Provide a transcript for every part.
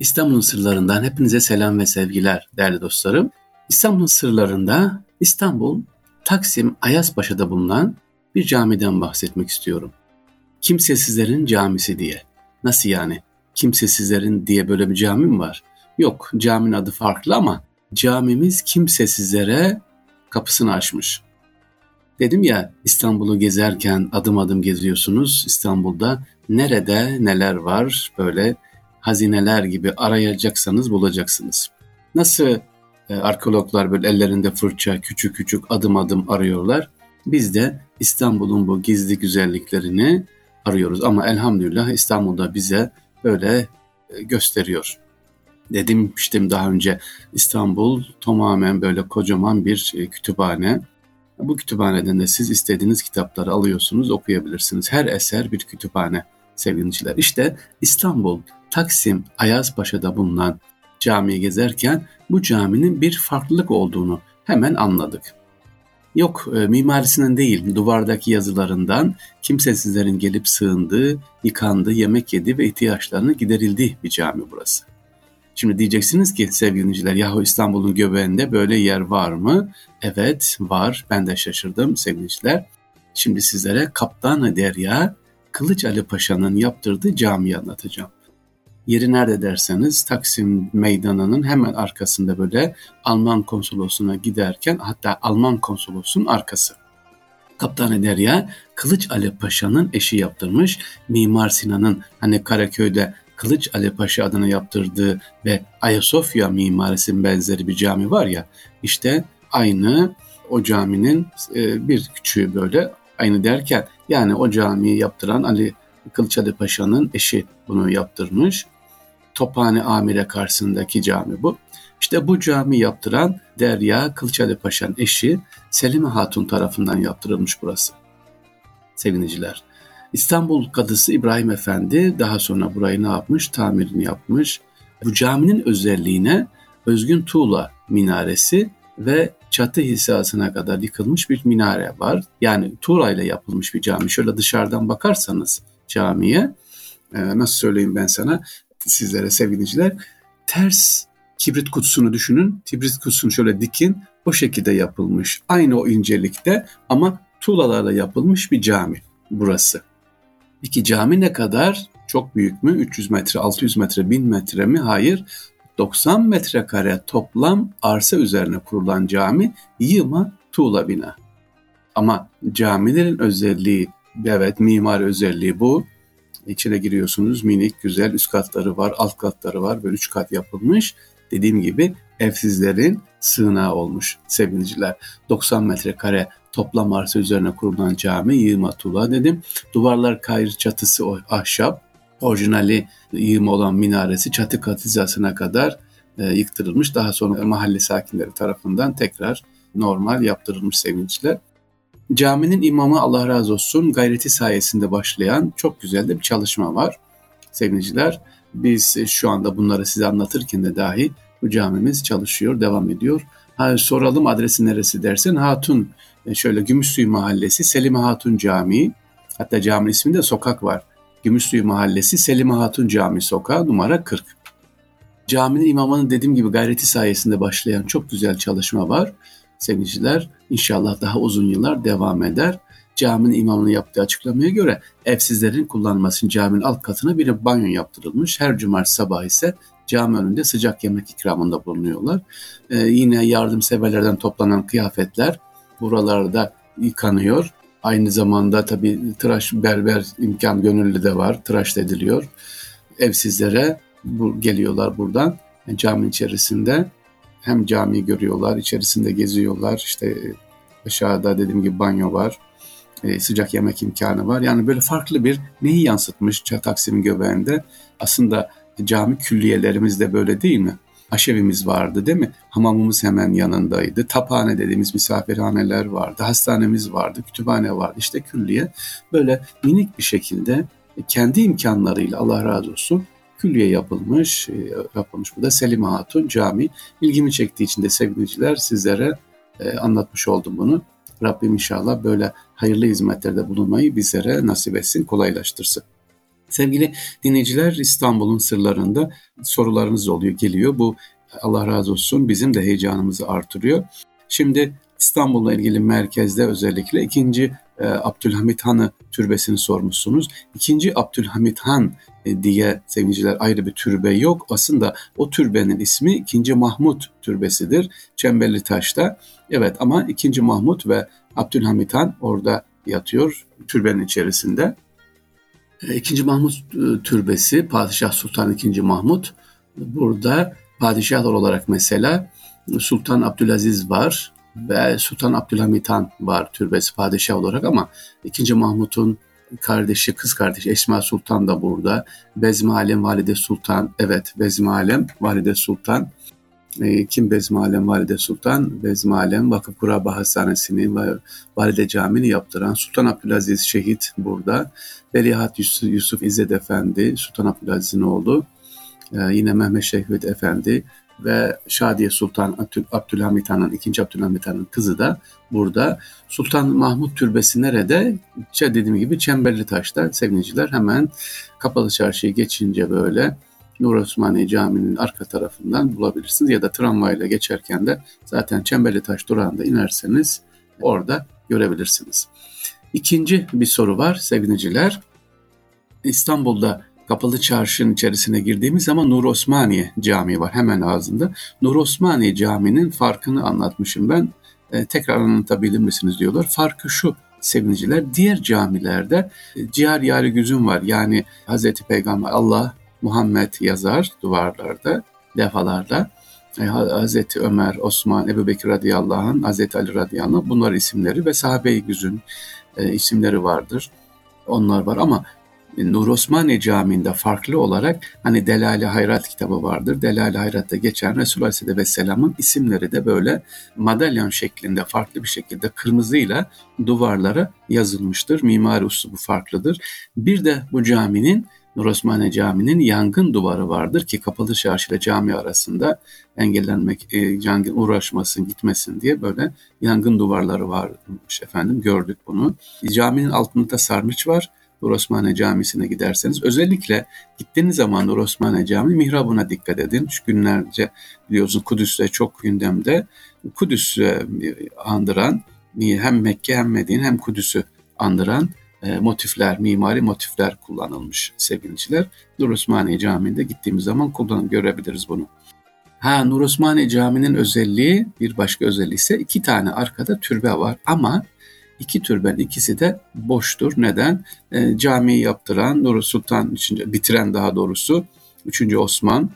İstanbul'un sırlarından hepinize selam ve sevgiler değerli dostlarım. İstanbul'un sırlarında İstanbul Taksim Ayazpaşa'da bulunan bir camiden bahsetmek istiyorum. Kimsesizlerin camisi diye. Nasıl yani? Kimsesizlerin diye böyle bir cami mi var? Yok, caminin adı farklı ama camimiz kimsesizlere kapısını açmış. Dedim ya İstanbul'u gezerken adım adım geziyorsunuz. İstanbul'da nerede neler var böyle hazineler gibi arayacaksanız bulacaksınız. Nasıl e, arkeologlar böyle ellerinde fırça küçük küçük adım adım arıyorlar. Biz de İstanbul'un bu gizli güzelliklerini arıyoruz. Ama elhamdülillah İstanbul'da bize böyle e, gösteriyor. Dedim daha önce İstanbul tamamen böyle kocaman bir e, kütüphane. Bu kütüphaneden de siz istediğiniz kitapları alıyorsunuz, okuyabilirsiniz. Her eser bir kütüphane sevgiliciler. İşte İstanbul, Taksim, Ayazpaşa'da bulunan camiyi gezerken bu caminin bir farklılık olduğunu hemen anladık. Yok e, mimarisinden değil duvardaki yazılarından kimsesizlerin gelip sığındığı, yıkandığı, yemek yedi ve ihtiyaçlarını giderildiği bir cami burası. Şimdi diyeceksiniz ki sevgili dinleyiciler yahu İstanbul'un göbeğinde böyle yer var mı? Evet var ben de şaşırdım sevgili dinleyiciler. Şimdi sizlere Kaptan Derya Kılıç Ali Paşa'nın yaptırdığı camiyi anlatacağım. Yeri nerede derseniz Taksim Meydanı'nın hemen arkasında böyle Alman konsolosluğuna giderken hatta Alman konsolosunun arkası. Kaptan Derya Kılıç Ali Paşa'nın eşi yaptırmış. Mimar Sinan'ın hani Karaköy'de Kılıç Ali Paşa adına yaptırdığı ve Ayasofya mimarisinin benzeri bir cami var ya işte aynı o caminin e, bir küçüğü böyle aynı derken yani o camiyi yaptıran Ali Kılıç Ali Paşa'nın eşi bunu yaptırmış. Tophane Amire karşısındaki cami bu. İşte bu cami yaptıran Derya Kılıçali Paşa'nın eşi Selime Hatun tarafından yaptırılmış burası. Seviniciler. İstanbul Kadısı İbrahim Efendi daha sonra burayı ne yapmış? Tamirini yapmış. Bu caminin özelliğine özgün tuğla minaresi ve çatı hissasına kadar yıkılmış bir minare var. Yani tuğla ile yapılmış bir cami. Şöyle dışarıdan bakarsanız camiye nasıl söyleyeyim ben sana sizlere sevgiliciler. Ters kibrit kutusunu düşünün. Kibrit kutusunu şöyle dikin. O şekilde yapılmış. Aynı o incelikte ama tuğlalarla yapılmış bir cami burası. Peki cami ne kadar? Çok büyük mü? 300 metre, 600 metre, 1000 metre mi? Hayır. 90 metrekare toplam arsa üzerine kurulan cami yığma tuğla bina. Ama camilerin özelliği, evet mimari özelliği bu. İçine giriyorsunuz minik güzel üst katları var, alt katları var ve üç kat yapılmış. Dediğim gibi evsizlerin sığınağı olmuş sevgiliciler. 90 metrekare toplam arsa üzerine kurulan cami yığma tuğla dedim. Duvarlar kayır çatısı ahşap. Orijinali yığma olan minaresi çatı katizasına kadar e, yıktırılmış. Daha sonra mahalle sakinleri tarafından tekrar normal yaptırılmış sevgiliciler. Caminin imamı Allah razı olsun gayreti sayesinde başlayan çok güzel de bir çalışma var sevgiliciler. Biz şu anda bunları size anlatırken de dahi bu camimiz çalışıyor, devam ediyor. Ha, soralım adresi neresi dersen Hatun e, şöyle Gümüşsuyu Mahallesi Selime Hatun Camii. Hatta caminin isminde sokak var. Gümüşsuyu Mahallesi Selime Hatun Camii Sokağı numara 40. Caminin imamının dediğim gibi gayreti sayesinde başlayan çok güzel çalışma var sevgiliciler inşallah daha uzun yıllar devam eder. Caminin imamının yaptığı açıklamaya göre evsizlerin kullanması caminin alt katına bir banyo yaptırılmış. Her cumartesi sabah ise cami önünde sıcak yemek ikramında bulunuyorlar. Ee, yine yardımseverlerden toplanan kıyafetler buralarda yıkanıyor. Aynı zamanda tabii tıraş berber imkan gönüllü de var. Tıraş ediliyor. Evsizlere bu, geliyorlar buradan cami içerisinde hem camiyi görüyorlar, içerisinde geziyorlar. İşte aşağıda dediğim gibi banyo var. E, sıcak yemek imkanı var. Yani böyle farklı bir neyi yansıtmış Taksim'in göbeğinde? Aslında cami külliyelerimiz de böyle değil mi? Aşevimiz vardı değil mi? Hamamımız hemen yanındaydı. Taphane dediğimiz misafirhaneler vardı. Hastanemiz vardı. Kütüphane vardı. İşte külliye böyle minik bir şekilde kendi imkanlarıyla Allah razı olsun külliye yapılmış. E, yapılmış bu da Selim Hatun Cami. İlgimi çektiği için de sevgiliciler sizlere e, anlatmış oldum bunu. Rabbim inşallah böyle hayırlı hizmetlerde bulunmayı bizlere nasip etsin, kolaylaştırsın. Sevgili dinleyiciler İstanbul'un sırlarında sorularınız oluyor, geliyor. Bu Allah razı olsun bizim de heyecanımızı artırıyor. Şimdi İstanbul'la ilgili merkezde özellikle ikinci e, Abdülhamit Han'ı türbesini sormuşsunuz. İkinci Abdülhamit Han e, diye sevgiliciler ayrı bir türbe yok. Aslında o türbenin ismi ikinci Mahmut türbesidir. Çemberli Taş'ta. Evet ama ikinci Mahmut ve Abdülhamit Han orada yatıyor türbenin içerisinde. E, ikinci Mahmut e, türbesi Padişah Sultan II. Mahmut. Burada padişahlar olarak mesela Sultan Abdülaziz var, ve Sultan Abdülhamit Han var türbesi padişah olarak ama 2. Mahmut'un kardeşi, kız kardeşi Esma Sultan da burada. Bezmi Alem Valide Sultan, evet Bezmi Alem Valide Sultan. E, kim Bezmi Alem Valide Sultan? Bezmi Alem Vakıf Kuraba Hastanesi'ni ve Valide Camii'ni yaptıran Sultan Abdülaziz Şehit burada. Veliaht Yusuf, Yusuf İzzet Efendi, Sultan Abdülaziz'in oğlu. E, yine Mehmet Şehvet Efendi, ve Şadiye Sultan Abdülhamit Han'ın, ikinci Abdülhamit Han'ın kızı da burada. Sultan Mahmut Türbesi nerede? İşte dediğim gibi Çemberli Taş'ta sevgiliciler hemen Kapalı Çarşı'yı geçince böyle Nur Osmaniye Camii'nin arka tarafından bulabilirsiniz. Ya da tramvayla geçerken de zaten Çemberli Taş durağında inerseniz orada görebilirsiniz. İkinci bir soru var sevgiliciler. İstanbul'da Kapalı Çarşı'nın içerisine girdiğimiz zaman Nur Osmaniye Camii var hemen ağzında. Nur Osmaniye Camii'nin farkını anlatmışım ben. E, tekrar anlatabilir misiniz diyorlar. Farkı şu seviniciler. Diğer camilerde e, cihar yari güzün var. Yani Hazreti Peygamber Allah Muhammed yazar duvarlarda defalarda. E, Hazreti Ömer, Osman, Ebu Bekir radıyallahu anh, Hazreti Ali radıyallahu anh bunlar isimleri ve sahabe-i güzün e, isimleri vardır. Onlar var ama Nur Osmaniye Camii'nde farklı olarak hani Delali Hayrat kitabı vardır. Delali Hayrat'ta geçen Resulullah Aleyhisselatü Vesselam'ın isimleri de böyle madalyon şeklinde farklı bir şekilde kırmızıyla duvarlara yazılmıştır. Mimari uslubu farklıdır. Bir de bu caminin Nur Osmaniye Camii'nin yangın duvarı vardır ki kapalı çarşı ile cami arasında engellenmek, e, yangın uğraşmasın, gitmesin diye böyle yangın duvarları varmış efendim gördük bunu. Caminin altında sarnıç var. Nur Osmaniye Camisi'ne giderseniz özellikle gittiğiniz zaman Nur Osmaniye Camii mihrabına dikkat edin. Şu günlerce biliyorsunuz Kudüs'te çok gündemde. Kudüs'ü andıran hem Mekke hem Medine hem Kudüs'ü andıran e, motifler, mimari motifler kullanılmış sevgiliciler. Nur Osmaniye Camii'nde gittiğimiz zaman kullan görebiliriz bunu. Ha Nur Osmaniye Camii'nin özelliği bir başka özelliği ise iki tane arkada türbe var ama iki türben ikisi de boştur. Neden? E, camiyi yaptıran Nur Sultan içinde bitiren daha doğrusu 3. Osman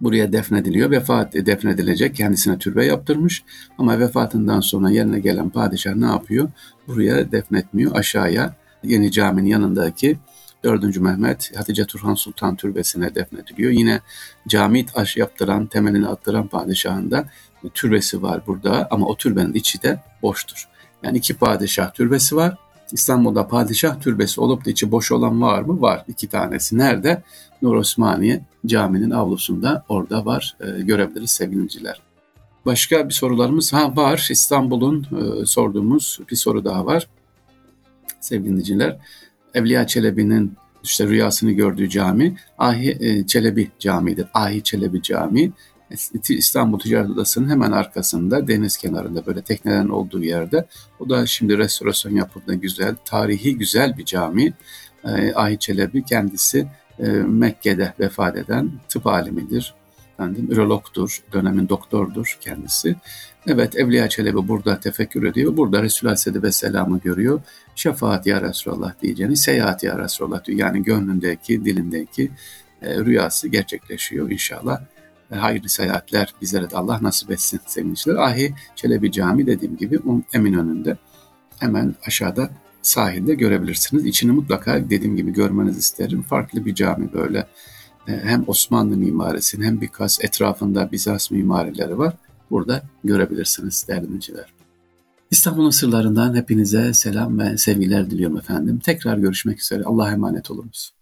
buraya defnediliyor. Vefat defnedilecek. Kendisine türbe yaptırmış. Ama vefatından sonra yerine gelen padişah ne yapıyor? Buraya defnetmiyor. Aşağıya yeni caminin yanındaki 4. Mehmet Hatice Turhan Sultan Türbesi'ne defnediliyor. Yine cami taş yaptıran, temelini attıran padişahın da türbesi var burada ama o türbenin içi de boştur. Yani iki padişah türbesi var. İstanbul'da padişah türbesi olup da içi boş olan var mı? Var. iki tanesi. Nerede? Nur Osmaniye caminin avlusunda orada var. E, görebiliriz sevgiliciler. Başka bir sorularımız ha var. İstanbul'un e, sorduğumuz bir soru daha var. Sevgiliciler. Evliya Çelebi'nin işte rüyasını gördüğü cami Ahi e, Çelebi Camii'dir. Ahi Çelebi Camii. İstanbul Ticaret Odası'nın hemen arkasında deniz kenarında böyle teknelerin olduğu yerde. O da şimdi restorasyon yapıldı güzel, tarihi güzel bir cami. E, Ahi Çelebi kendisi e, Mekke'de vefat eden tıp alimidir. Efendim, ürologdur, dönemin doktordur kendisi. Evet Evliya Çelebi burada tefekkür ediyor. Burada Resulullah Aleyhisselatü Vesselam'ı görüyor. Şefaat ya Resulallah diyeceğini seyahat ya Resulallah diyor. Yani gönlündeki, dilindeki e, rüyası gerçekleşiyor inşallah hayırlı seyahatler bizlere de Allah nasip etsin sevgili Ahi Çelebi Cami dediğim gibi emin önünde hemen aşağıda sahilde görebilirsiniz. İçini mutlaka dediğim gibi görmenizi isterim. Farklı bir cami böyle. Hem Osmanlı mimarisinin hem birkaç etrafında Bizans mimarileri var. Burada görebilirsiniz değerli dinleyiciler. İstanbul'un sırlarından hepinize selam ve sevgiler diliyorum efendim. Tekrar görüşmek üzere. Allah'a emanet olunuz.